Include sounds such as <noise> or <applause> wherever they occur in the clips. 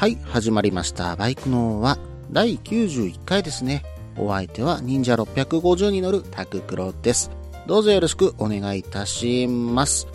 はい、始まりました。バイクのは第91回ですね。お相手は忍者650に乗るタククロです。どうぞよろしくお願いいたします。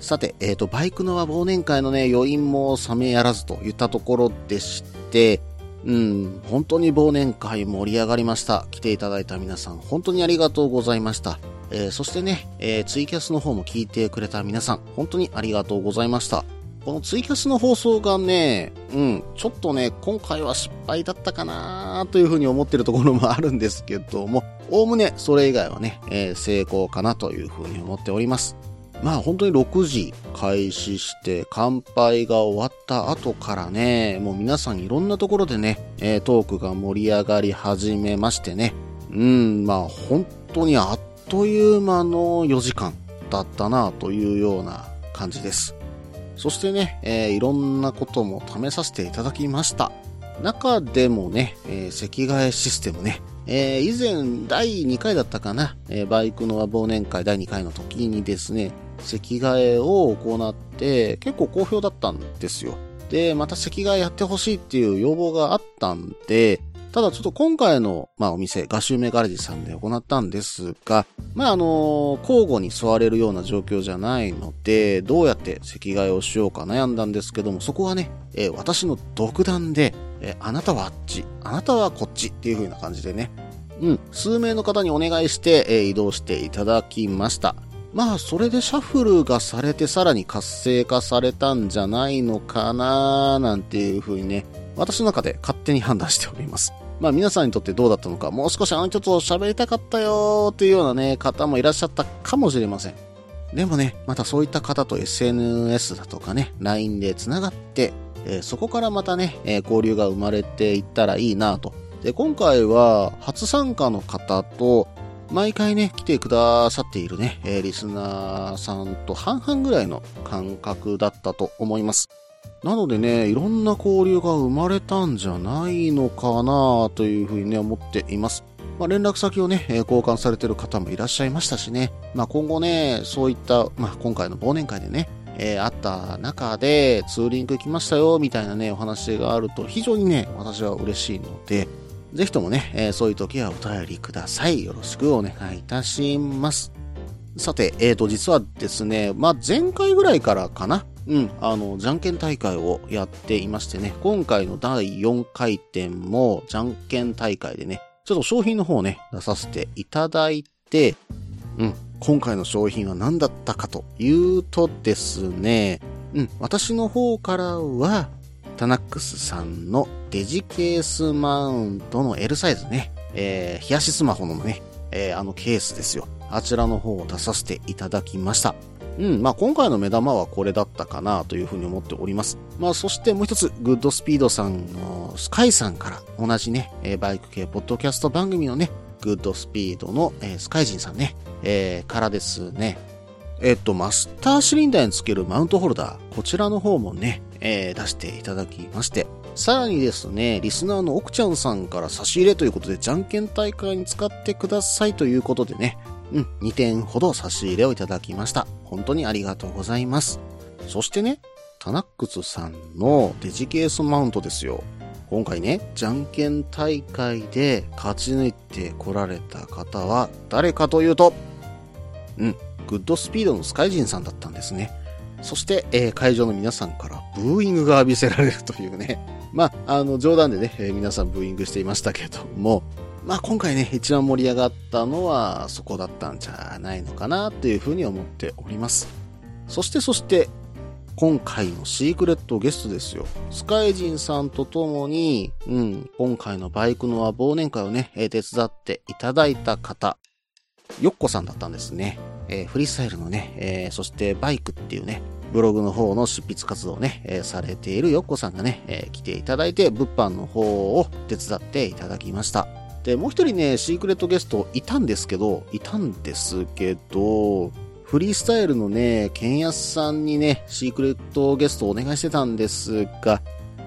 さて、えっ、と、バイクのは忘年会のね、余韻も冷めやらずといったところでして、うん、本当に忘年会盛り上がりました。来ていただいた皆さん、本当にありがとうございました。えーそしてね、えーツイキャスの方も聞いてくれた皆さん、本当にありがとうございました。このツイキャスの放送がね、うん、ちょっとね、今回は失敗だったかなというふうに思ってるところもあるんですけども、おおむねそれ以外はね、えー成功かなというふうに思っております。まあ本当に6時開始して乾杯が終わった後からね、もう皆さんいろんなところでね、えートークが盛り上がり始めましてね、うん、まあ本当にあっという間の4時間だったなというような感じです。そしてね、えーいろんなことも試させていただきました。中でもね、えー席替えシステムね、えー以前第2回だったかな、えーバイクの忘年会第2回の時にですね、席替えを行って結構好評だったんですよ。で、また席替えやってほしいっていう要望があったんで、ただちょっと今回の、まあ、お店、ガシュメガレージさんで行ったんですが、まあ、あの交互に座れるような状況じゃないので、どうやって席替えをしようか悩んだんですけども、そこはね、えー私の独断で、えーあなたはあっち、あなたはこっちっていう風な感じでね、うん、数名の方にお願いして、えー移動していただきました。まあ、それでシャッフルがされてさらに活性化されたんじゃないのかななんていう風にね、私の中で勝手に判断しております。<laughs> まあ皆さんにとってどうだったのか、もう少しあの人と喋りたかったよーっていうようなね、方もいらっしゃったかもしれません。でもね、またそういった方と SNS だとかね、LINE で繋がって、えーそこからまたね、えー交流が生まれていったらいいなと。で、今回は初参加の方と、毎回ね、来てくださっているね、えーリスナーさんと半々ぐらいの感覚だったと思います。なのでね、いろんな交流が生まれたんじゃないのかなというふうにね、思っています。まあ、連絡先をね、交換されてる方もいらっしゃいましたしね、まあ、今後ね、そういった、まあ、今回の忘年会でね、えーあった中でツーリング行きましたよ、みたいなね、お話があると非常にね、私は嬉しいので、ぜひともね、えーそういう時はお便りください。よろしくお願いいたします。さて、えーと、実はですね、まあ、前回ぐらいからかな。うん、あの、じゃんけん大会をやっていましてね、今回の第4回転も、じゃんけん大会でね、ちょっと商品の方をね、出させていただいて、うん、今回の商品は何だったかというとですね、うん、私の方からは、タナックスさんのデジケースマウントの L サイズね、えー、冷やしスマホのね、えーあのケースですよ。あちらの方を出させていただきました。うん、まあ今回の目玉はこれだったかなというふうに思っております。まあそしてもう一つ、グッドスピードさんのスカイさんから同じね、バイク系ポッドキャスト番組のね、グッドスピードの、えースカイジンさんね、えーからですね、えっと、マスターシリンダーにつけるマウントホルダー、こちらの方もね、えー出していただきまして、さらにですね、リスナーの奥ちゃんさんから差し入れということで、じゃんけん大会に使ってくださいということでね、うん、2点ほど差し入れをいただきました。本当にありがとうございます。そしてね、タナックスさんのデジケースマウントですよ。今回ね、じゃんけん大会で勝ち抜いてこられた方は誰かというと、うん、グッドスピードのスカイジンさんだったんですね。そして、えー会場の皆さんからブーイングが浴びせられるというね。まあ、あの、冗談でね、えー皆さんブーイングしていましたけども、まあ今回ね、一番盛り上がったのはそこだったんじゃないのかなっていうふうに思っております。そしてそして、今回のシークレットゲストですよ。スカイジンさんと共に、うん、今回のバイクの忘年会をね、手伝っていただいた方、ヨッコさんだったんですね。えーフリースタイルのね、えーそしてバイクっていうね、ブログの方の執筆活動をね、えー、されているよっこさんがね、え、来ていただいて、物販の方を手伝っていただきました。で、もう一人ね、シークレットゲストいたんですけど、いたんですけど、フリースタイルのね、ケンヤスさんにね、シークレットゲストお願いしてたんですが、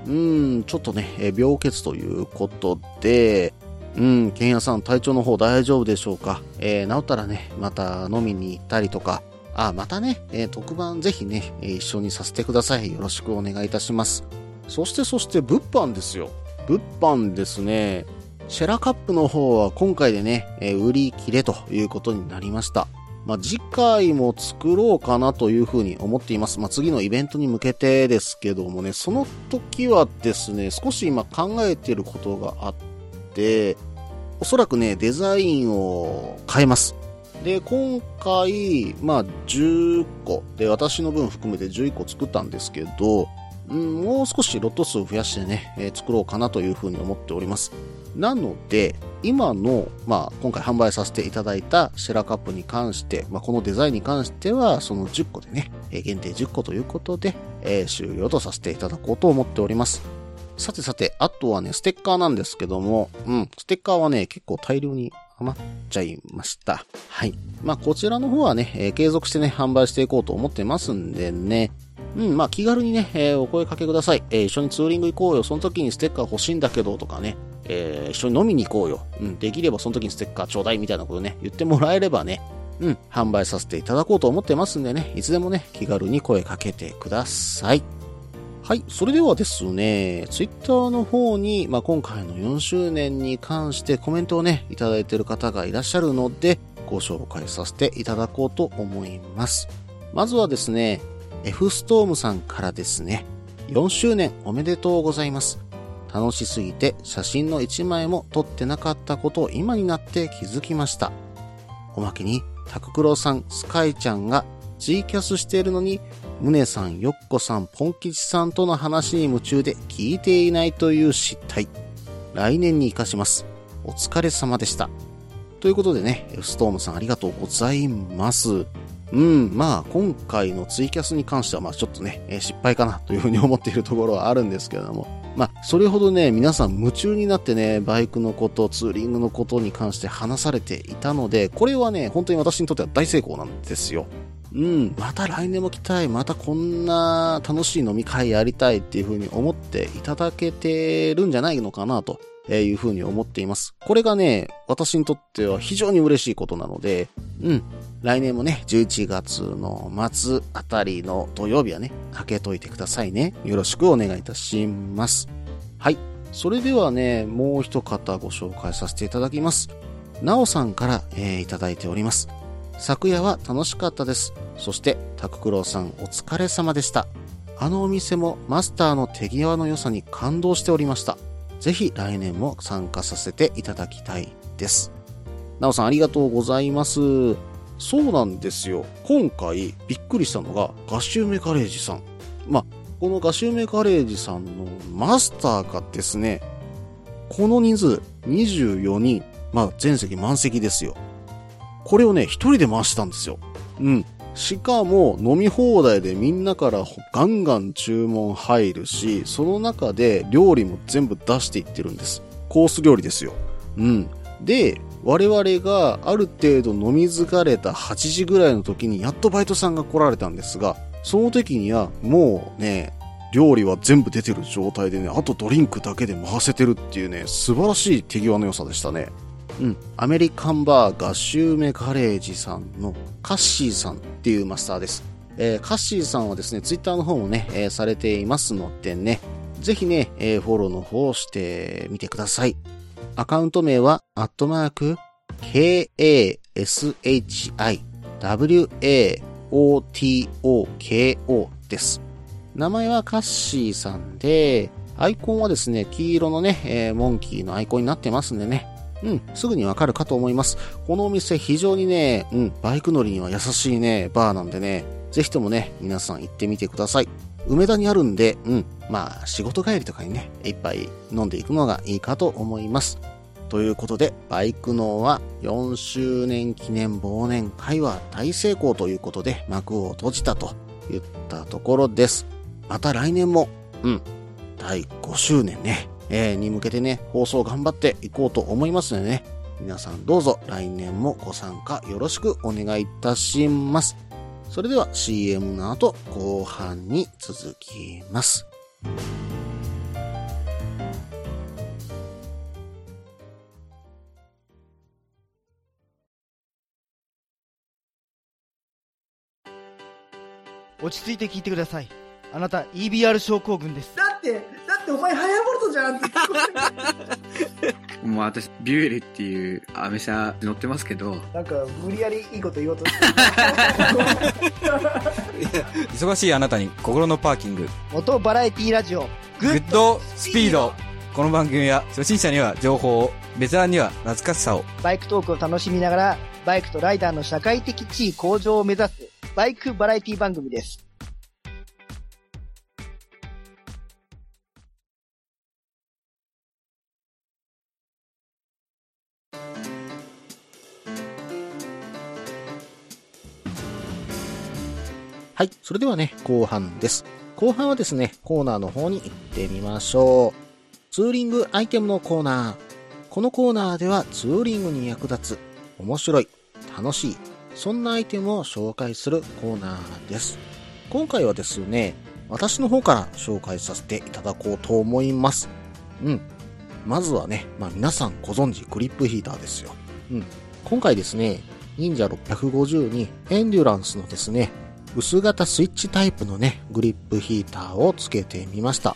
うん、ちょっとね、病欠ということで、うん、ケンヤさん体調の方大丈夫でしょうか？えー、治ったらね、また飲みに行ったりとか、あ、またね、えー、特番ぜひねえ、一緒にさせてください。よろしくお願いいたします。そしてそして物販ですよ。物販ですね。シェラカップの方は今回でね、え売り切れということになりました。まあ、次回も作ろうかなというふうに思っています。まあ、次のイベントに向けてですけどもね、その時はですね、少し今考えていることがあって、おそらくね、デザインを変えます。で、今回、まあ、10個で、私の分含めて11個作ったんですけど、うん、もう少しロット数を増やしてね、えー、作ろうかなというふうに思っております。なので、今の、まあ、今回販売させていただいたシェラカップに関して、まあ、このデザインに関しては、その10個でね、限定10個ということで、えー、終了とさせていただこうと思っております。さてさて、あとはね、ステッカーなんですけども、うん、ステッカーはね、結構大量に余っちゃいました。はい。まあ、こちらの方はね、えー、継続してね、販売していこうと思ってますんでね、うん、まあ気軽にね、えー、お声かけください。えー、一緒にツーリング行こうよ。その時にステッカー欲しいんだけど、とかね、えー、一緒に飲みに行こうよ。うん、できればその時にステッカーちょうだいみたいなことね、言ってもらえればね、うん、販売させていただこうと思ってますんでね、いつでもね、気軽に声かけてください。はい。それではですね、ツイッターの方に、まあ、今回の4周年に関してコメントをね、いただいている方がいらっしゃるので、ご紹介させていただこうと思います。まずはですね、F ストームさんからですね、4周年おめでとうございます。楽しすぎて写真の1枚も撮ってなかったことを今になって気づきました。おまけに、タククロさん、スカイちゃんが G キャスしているのに、ムネさん、ヨッコさん、ポン吉さんとの話に夢中で聞いていないという失態。来年に活かします。お疲れ様でした。ということでね、ストームさんありがとうございます。うん、まあ、今回のツイキャスに関しては、まあ、ちょっとね、失敗かなというふうに思っているところはあるんですけれども、まあ、それほどね、皆さん夢中になってね、バイクのこと、ツーリングのことに関して話されていたので、これはね、本当に私にとっては大成功なんですよ。うん、また来年も来たい、またこんな楽しい飲み会やりたいっていうふうに思っていただけてるんじゃないのかなというふうに思っています。これがね、私にとっては非常に嬉しいことなので、うん、来年もね、11月の末あたりの土曜日はね、かけといてくださいね。よろしくお願いいたします。はい。それではね、もう一方ご紹介させていただきます。なおさんから、えー、いただいております。昨夜は楽しかったです。そして、タククロウさんお疲れ様でした。あのお店もマスターの手際の良さに感動しておりました。ぜひ来年も参加させていただきたいです。なおさんありがとうございます。そうなんですよ。今回びっくりしたのがガシューメカレージさん。まあ、このガシューメカレージさんのマスターがですね、この人数24人、まあ全席満席ですよ。これをね、一人で回してたんですよ。うん。しかも飲み放題でみんなからガンガン注文入るし、その中で料理も全部出していってるんです。コース料理ですよ。うん。で、我々がある程度飲み疲れた8時ぐらいの時にやっとバイトさんが来られたんですが、その時にはもうね、料理は全部出てる状態でね、あとドリンクだけで回せてるっていうね、素晴らしい手際の良さでしたね。うん。アメリカンバーガシューメカレージさんのカッシーさんっていうマスターです。えー、カッシーさんはですね、ツイッターの方もね、えー、されていますのでね、ぜひね、えー、フォローの方をしてみてください。アカウント名は、アットマーク、K-A-S-H-I-W-A-O-T-O-K-O です。名前はカッシーさんで、アイコンはですね、黄色のね、えー、モンキーのアイコンになってますんでね、うん、すぐにわかるかと思います。このお店非常にね、うん、バイク乗りには優しいね、バーなんでね、ぜひともね、皆さん行ってみてください。梅田にあるんで、うん、まあ仕事帰りとかにね、一杯飲んでいくのがいいかと思います。ということで、バイク脳は4周年記念忘年会は大成功ということで幕を閉じたと言ったところです。また来年も、うん、第5周年ね、えー、に向けてね、放送頑張っていこうと思いますのでね、皆さんどうぞ来年もご参加よろしくお願いいたします。それでは CM の後後半に続きます。落ち着いて聞いてください。あなた EBR 症候群です。だって、だってお前ハヤボルトじゃんって <laughs> もう私、ビュエルっていうアメ車乗ってますけど。なんか、無理やりいいこと言おうとして <laughs> 忙しいあなたに心のパーキング。モトバラエティラジオ。<laughs> グッドスピード。この番組は初心者には情報を、ベテランには懐かしさを。バイクトークを楽しみながら、バイクとライダーの社会的地位向上を目指すバイクバラエティ番組です。はい。それではね、後半です。後半はですね、コーナーの方に行ってみましょう。ツーリングアイテムのコーナー。このコーナーではツーリングに役立つ、面白い、楽しい、そんなアイテムを紹介するコーナーです。今回はですね、私の方から紹介させていただこうと思います。うん。まずはね、まあ皆さんご存知グリップヒーターですよ。うん。今回ですね、忍者650にエンデュランスのですね、薄型スイッチタイプのね、グリップヒーターをつけてみました。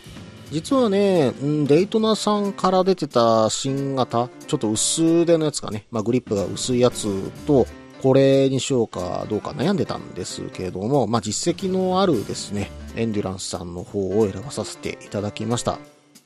実はね、デイトナさんから出てた新型、ちょっと薄手のやつがね、まあ、グリップが薄いやつと、これにしようかどうか悩んでたんですけれども、まあ、実績のあるですね、エンデュランスさんの方を選ばさせていただきました。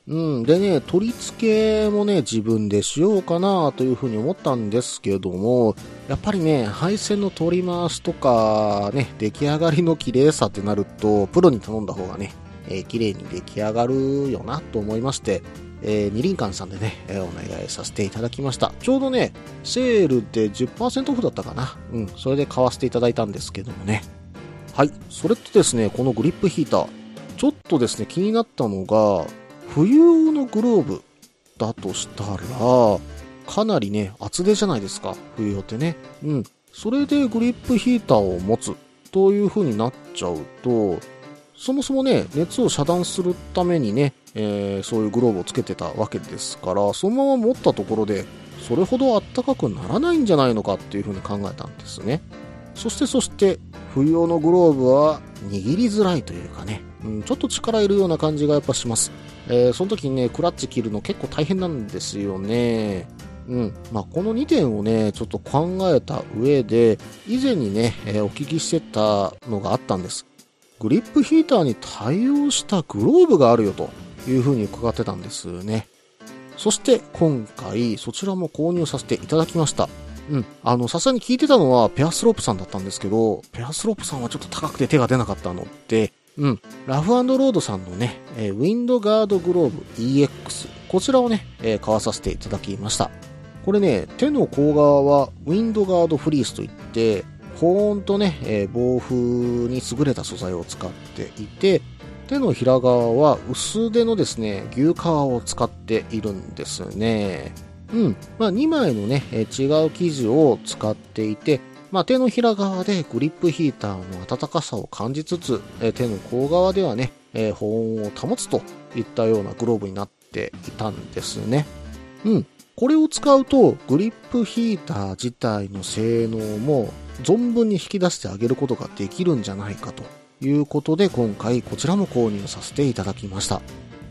うん。でね、取り付けもね、自分でしようかなというふうに思ったんですけども、やっぱりね、配線の取り回しとか、ね、出来上がりの綺麗さってなると、プロに頼んだ方がね、えー、綺麗に出来上がるよなと思いまして、えー、二輪館さんでね、えー、お願いさせていただきました。ちょうどね、セールで10%オフだったかな。うん、それで買わせていただいたんですけどもね。はい、それとですね、このグリップヒーター、ちょっとですね、気になったのが、冬用のグローブだとしたら、かなりね、厚手じゃないですか、冬用ってね。うん。それでグリップヒーターを持つという風になっちゃうと、そもそもね、熱を遮断するためにね、えー、そういうグローブをつけてたわけですから、そのまま持ったところで、それほど暖かくならないんじゃないのかっていう風に考えたんですね。そしてそして、冬用のグローブは握りづらいというかね、うん、ちょっと力いるような感じがやっぱします。えー、その時にね、クラッチ切るの結構大変なんですよね。うん。まあ、この2点をね、ちょっと考えた上で、以前にね、えー、お聞きしてたのがあったんです。グリップヒーターに対応したグローブがあるよというふうに伺ってたんですね。そして今回そちらも購入させていただきました。うん。あの、さすがに聞いてたのはペアスロープさんだったんですけど、ペアスロープさんはちょっと高くて手が出なかったので、うん。ラフロードさんのね、えー、ウィンドガードグローブ EX。こちらをね、えー、買わさせていただきました。これね、手の甲側はウィンドガードフリースといって、保温とね、えー、防風に優れた素材を使っていて、手のひら側は薄手のですね、牛革を使っているんですね。うん。まあ、2枚のね、え、違う生地を使っていて、まあ、手のひら側でグリップヒーターの暖かさを感じつつ、え、手の甲側ではね、えー、保温を保つといったようなグローブになっていたんですね。うん。これを使うと、グリップヒーター自体の性能も存分に引き出してあげることができるんじゃないかということで、今回こちらも購入させていただきました。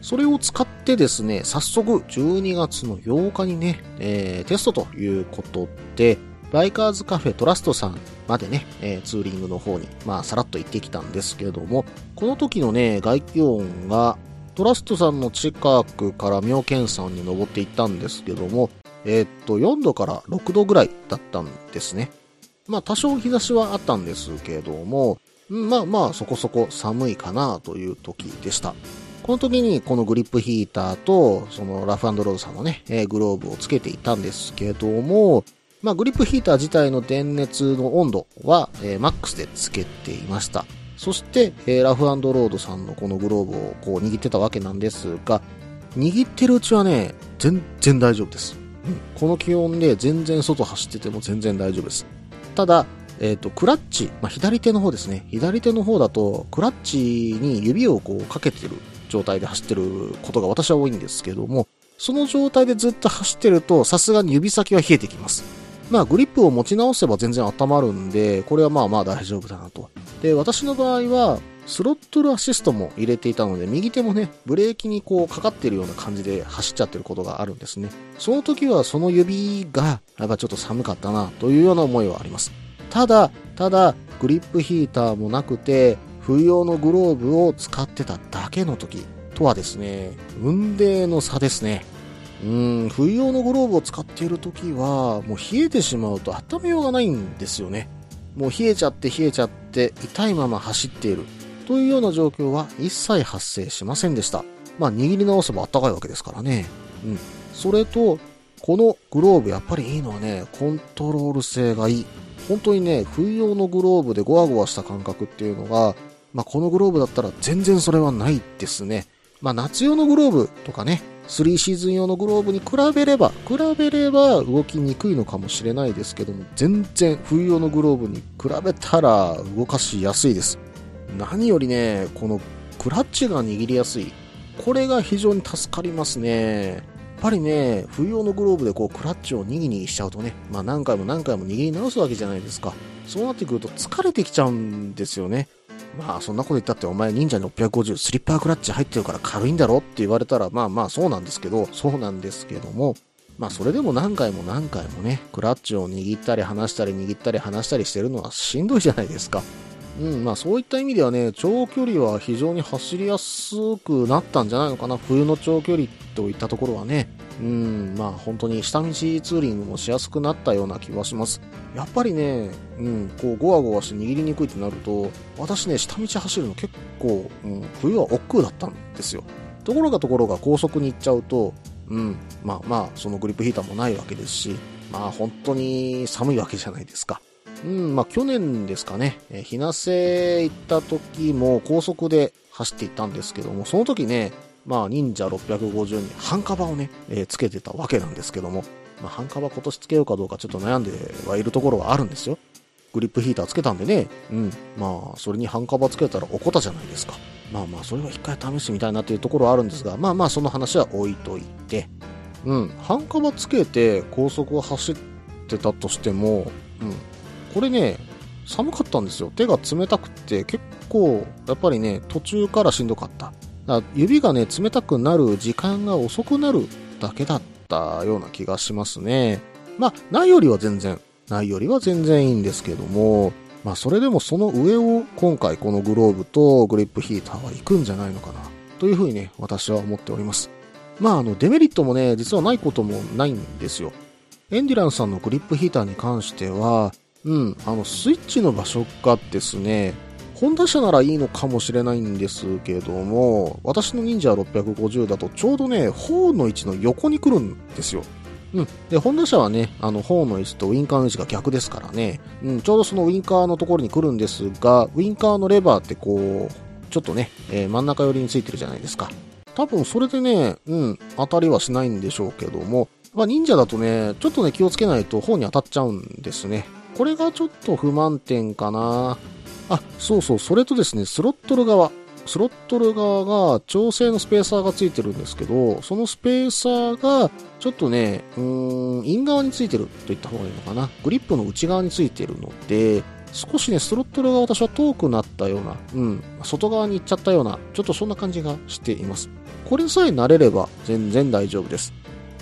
それを使ってですね、早速12月の8日にね、えー、テストということで、バイカーズカフェトラストさんまでね、えー、ツーリングの方に、まあ、さらっと行ってきたんですけれども、この時のね、外気温が、トラストさんの近くから妙見山に登っていったんですけども、えー、っと、4度から6度ぐらいだったんですね。まあ多少日差しはあったんですけども、まあまあそこそこ寒いかなという時でした。この時にこのグリップヒーターと、そのラフロードさんのね、え、グローブをつけていたんですけども、まあグリップヒーター自体の電熱の温度は、え、マックスでつけていました。そして、えーラフロードさんのこのグローブをこう握ってたわけなんですが、握ってるうちはね、全然大丈夫です。うんこの気温で全然外走ってても全然大丈夫です。ただ、えっ、と、クラッチ、まあ、左手の方ですね。左手の方だと、クラッチに指をこうかけてる状態で走ってることが私は多いんですけども、その状態でずっと走ってると、さすがに指先は冷えてきます。まあ、グリップを持ち直せば全然温まるんで、これはまあまあ大丈夫だなと。で、私の場合は、スロットルアシストも入れていたので、右手もね、ブレーキにこうかかってるような感じで走っちゃってることがあるんですね。その時はその指が、やっぱちょっと寒かったな、というような思いはあります。ただ、ただ、グリップヒーターもなくて、冬用のグローブを使ってただけの時とはですね、運命の差ですね。うん、冬用のグローブを使っている時は、もう冷えてしまうと温めようがないんですよね。もう冷えちゃって冷えちゃって痛いまま走っているというような状況は一切発生しませんでした。まあ握り直せば暖かいわけですからね。うん。それと、このグローブやっぱりいいのはね、コントロール性がいい。本当にね、冬用のグローブでゴワゴワした感覚っていうのが、まあこのグローブだったら全然それはないですね。まあ夏用のグローブとかね、3シーズン用のグローブに比べれば、比べれば動きにくいのかもしれないですけども、全然冬用のグローブに比べたら動かしやすいです。何よりね、このクラッチが握りやすい。これが非常に助かりますね。やっぱりね、冬用のグローブでこうクラッチをにぎにしちゃうとね、まあ何回も何回も握り直すわけじゃないですか。そうなってくると疲れてきちゃうんですよね。まあそんなこと言ったってお前忍者650スリッパークラッチ入ってるから軽いんだろって言われたらまあまあそうなんですけど、そうなんですけども、まあそれでも何回も何回もね、クラッチを握ったり離したり握ったり離したりしてるのはしんどいじゃないですか。うん、まあそういった意味ではね、長距離は非常に走りやすくなったんじゃないのかな。冬の長距離といったところはね。うん、まあ本当に下道ツーリングもしやすくなったような気はします。やっぱりね、うん、こうゴワゴワして握りにくいってなると、私ね、下道走るの結構、うん、冬は億劫だったんですよ。ところがところが高速に行っちゃうと、うん、まあまあ、そのグリップヒーターもないわけですし、まあ本当に寒いわけじゃないですか。うん、まあ去年ですかね、えー、日なせ行った時も高速で走っていったんですけども、その時ね、まあ忍者650に半カバをね、えーつけてたわけなんですけども、まあ半カバ今年つけようかどうかちょっと悩んではいるところはあるんですよ。グリップヒーターつけたんでね、うん、まあそれに半カバつけたらおこたじゃないですか。まあまあそれは一回試してみたいなというところはあるんですが、まあまあその話は置いといて、うん、半カバつけて高速を走ってたとしても、うん、これね、寒かったんですよ。手が冷たくて結構、やっぱりね、途中からしんどかった。だから指がね、冷たくなる時間が遅くなるだけだったような気がしますね。まあ、ないよりは全然、ないよりは全然いいんですけども、まあ、それでもその上を今回このグローブとグリップヒーターは行くんじゃないのかな、というふうにね、私は思っております。まあ、あの、デメリットもね、実はないこともないんですよ。エンディランさんのグリップヒーターに関しては、うん、あの、スイッチの場所がですね、ホンダ車ならいいのかもしれないんですけども、私の忍者650だとちょうどね、ホーンの位置の横に来るんですよ。うん。で、ホンダ車はね、あの、ホーンの位置とウインカーの位置が逆ですからね、うん、ちょうどそのウインカーのところに来るんですが、ウインカーのレバーってこう、ちょっとね、えー真ん中寄りについてるじゃないですか。多分それでね、うん、当たりはしないんでしょうけども、まあ忍者だとね、ちょっとね気をつけないと本に当たっちゃうんですね。これがちょっと不満点かな。あ、そうそう、それとですね、スロットル側。スロットル側が調整のスペーサーがついてるんですけど、そのスペーサーがちょっとね、うーん、イン側についてると言った方がいいのかな。グリップの内側についてるので、少しね、スロットルが私は遠くなったような、うん、外側に行っちゃったような、ちょっとそんな感じがしています。これさえ慣れれば全然大丈夫です。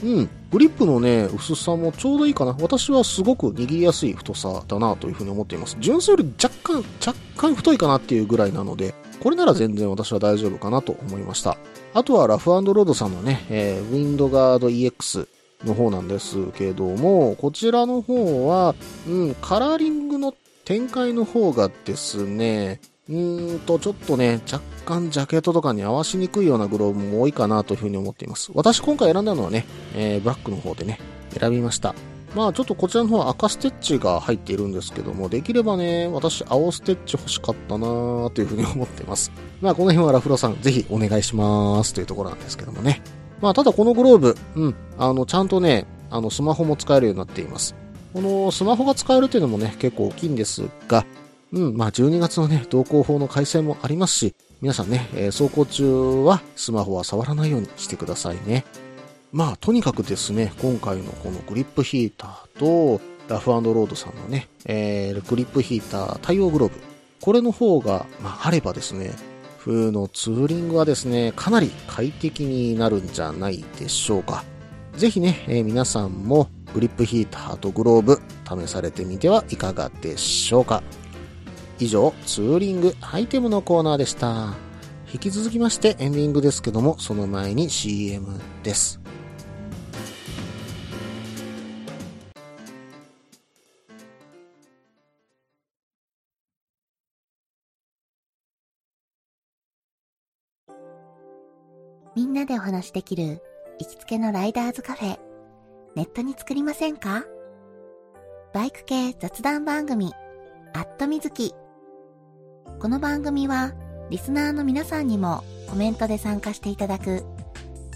うん。グリップのね、薄さもちょうどいいかな。私はすごく握りやすい太さだなというふうに思っています。純正より若干、若干太いかなっていうぐらいなので、これなら全然私は大丈夫かなと思いました。あとはラフロードさんのね、えーウィンドガード EX の方なんですけども、こちらの方は、うん、カラーリングの展開の方がですね、うーんと、ちょっとね、若干ジャケットとかに合わしにくいようなグローブも多いかなというふうに思っています。私今回選んだのはね、えーブラックの方でね、選びました。まあちょっとこちらの方は赤ステッチが入っているんですけども、できればね、私青ステッチ欲しかったなーというふうに思ってます。まあこの辺はラフロさんぜひお願いしますというところなんですけどもね。まあただこのグローブ、うん、あのちゃんとね、あのスマホも使えるようになっています。このスマホが使えるっていうのもね、結構大きいんですが、うん、まあ12月のね、道交法の改正もありますし、皆さんね、えー走行中はスマホは触らないようにしてくださいね。まあ、とにかくですね、今回のこのグリップヒーターと、ラフロードさんのね、えー、グリップヒーター対応グローブ。これの方が、まあ、あればですね、冬のツーリングはですね、かなり快適になるんじゃないでしょうか。ぜひね、えー皆さんもグリップヒーターとグローブ試されてみてはいかがでしょうか。以上、ツーリングアイテムのコーナーでした。引き続きましてエンディングですけども、その前に CM です。みんなでお話しできる行きつけのライダーズカフェ、ネットに作りませんか？バイク系雑談番組、アットみずき。この番組は、リスナーの皆さんにもコメントで参加していただく、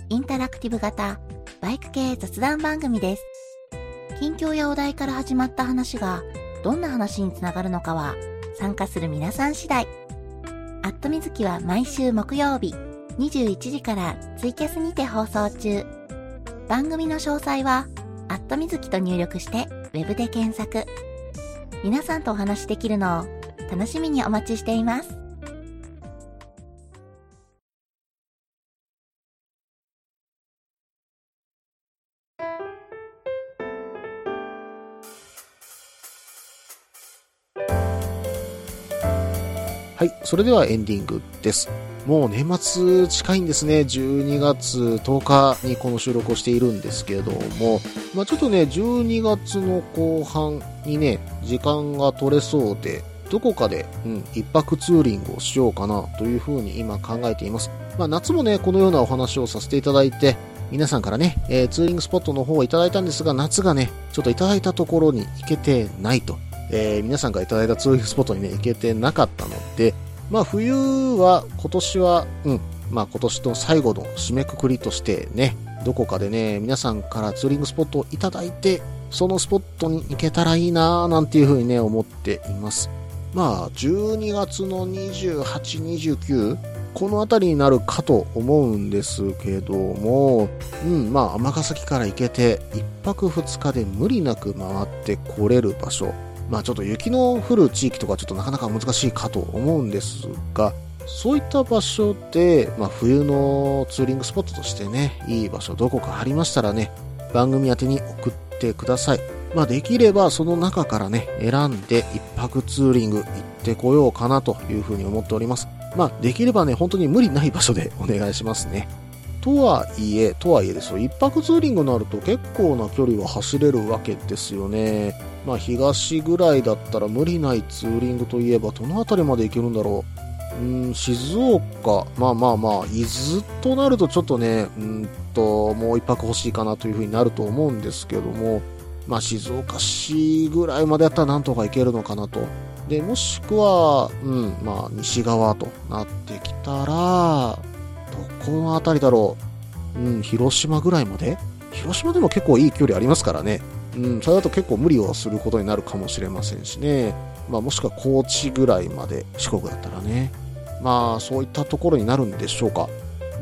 インタラクティブ型バイク系雑談番組です。近況やお題から始まった話が、どんな話につながるのかは、参加する皆さん次第。アットみずきは毎週木曜日、21時からツイキャスにて放送中。番組の詳細は、アットみずきと入力して、ウェブで検索。皆さんとお話しできるのを楽しみにお待ちしています。はい、それではエンディングです。もう年末近いんですね。12月10日にこの収録をしているんですけれども、まあちょっとね、12月の後半にね、時間が取れそうで、どこかで、うん、一泊ツーリングをしようかなというふうに今考えています。まあ夏もね、このようなお話をさせていただいて、皆さんからね、えーツーリングスポットの方をいただいたんですが、夏がね、ちょっといただいたところに行けてないと。えー皆さんがいただいたツーリングスポットにね、行けてなかったので、まあ冬は今年は、うん、まあ今年の最後の締めくくりとしてね、どこかでね、皆さんからツーリングスポットをいただいて、そのスポットに行けたらいいなぁなんていうふうにね、思っています。まあ12月の28、29、この辺りになるかと思うんですけども、うん、まあ尼崎から行けて、1泊2日で無理なく回ってこれる場所、まあちょっと雪の降る地域とかちょっとなかなか難しいかと思うんですが、そういった場所で、まあ冬のツーリングスポットとしてね、いい場所どこかありましたらね、番組宛てに送ってください。まあできればその中からね、選んで一泊ツーリング行ってこようかなというふうに思っております。まあできればね、本当に無理ない場所で <laughs> お願いしますね。とはいえ、とはいえですよ、一泊ツーリングになると結構な距離は走れるわけですよね。まあ東ぐらいだったら無理ないツーリングといえばどの辺りまで行けるんだろう。うん、静岡、まあまあまあ、伊豆となるとちょっとね、うんと、もう一泊欲しいかなというふうになると思うんですけども、まあ静岡市ぐらいまでやったらなんとか行けるのかなと。で、もしくは、うん、まあ西側となってきたら、どこの辺りだろう。うん、広島ぐらいまで？広島でも結構いい距離ありますからね。うん、それだと結構無理をすることになるかもしれませんしね。まあもしくは高知ぐらいまで四国だったらね。まあそういったところになるんでしょうか。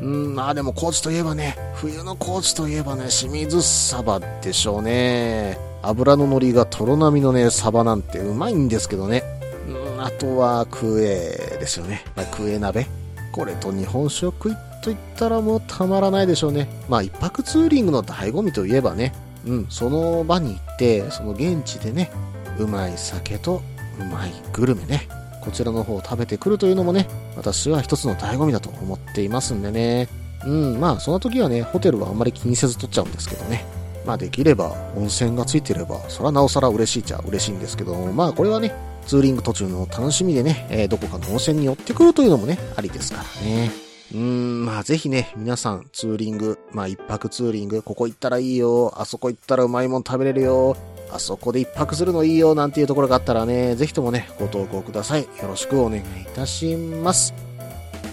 うん、まあでも高知といえばね、冬の高知といえばね、清水サバでしょうね。油の乗りがトロ並みのね、サバなんてうまいんですけどね。うん、あとはクエですよね。まあ、クエ鍋。これと日本食といったらもうたまらないでしょうね。まあ一泊ツーリングの醍醐味といえばね、うん、その場に行って、その現地でね、うまい酒とうまいグルメね、こちらの方を食べてくるというのもね、私は一つの醍醐味だと思っていますんでね。うん、まあその時はね、ホテルはあんまり気にせず取っちゃうんですけどね。まあできれば温泉がついてれば、それはなおさら嬉しいっちゃ嬉しいんですけど、まあこれはね、ツーリング途中の楽しみでね、えーどこかの温泉に寄ってくるというのもね、ありですからね。うーん、まあぜひね、皆さんツーリング、まあ一泊ツーリング、ここ行ったらいいよ、あそこ行ったらうまいもん食べれるよ、あそこで一泊するのいいよ、なんていうところがあったらね、ぜひともね、ご投稿ください。よろしくお願いいたします。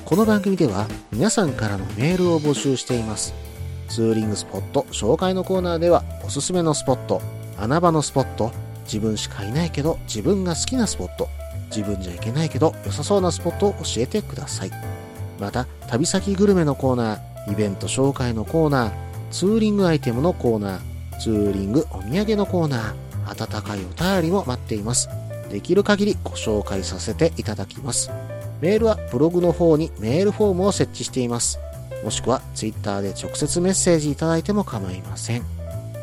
この番組では皆さんからのメールを募集しています。ツーリングスポット紹介のコーナーではおすすめのスポット、穴場のスポット、自分しかいないけど自分が好きなスポット、自分じゃいけないけど良さそうなスポットを教えてください。また、旅先グルメのコーナー、イベント紹介のコーナー、ツーリングアイテムのコーナー、ツーリングお土産のコーナー、温かいお便りも待っています。できる限りご紹介させていただきます。メールはブログの方にメールフォームを設置しています。もしくはツイッターで直接メッセージいただいても構いません。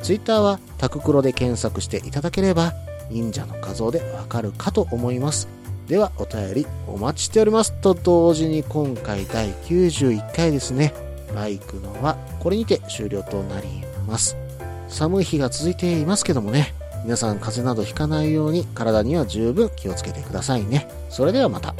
ツイッターはタククロで検索していただければ忍者の画像でわかるかと思います。ではお便りお待ちしておりますと同時に今回第91回ですね。バイクのはこれにて終了となります。寒い日が続いていますけどもね、皆さん風邪などひかないように体には十分気をつけてくださいね。それではまた。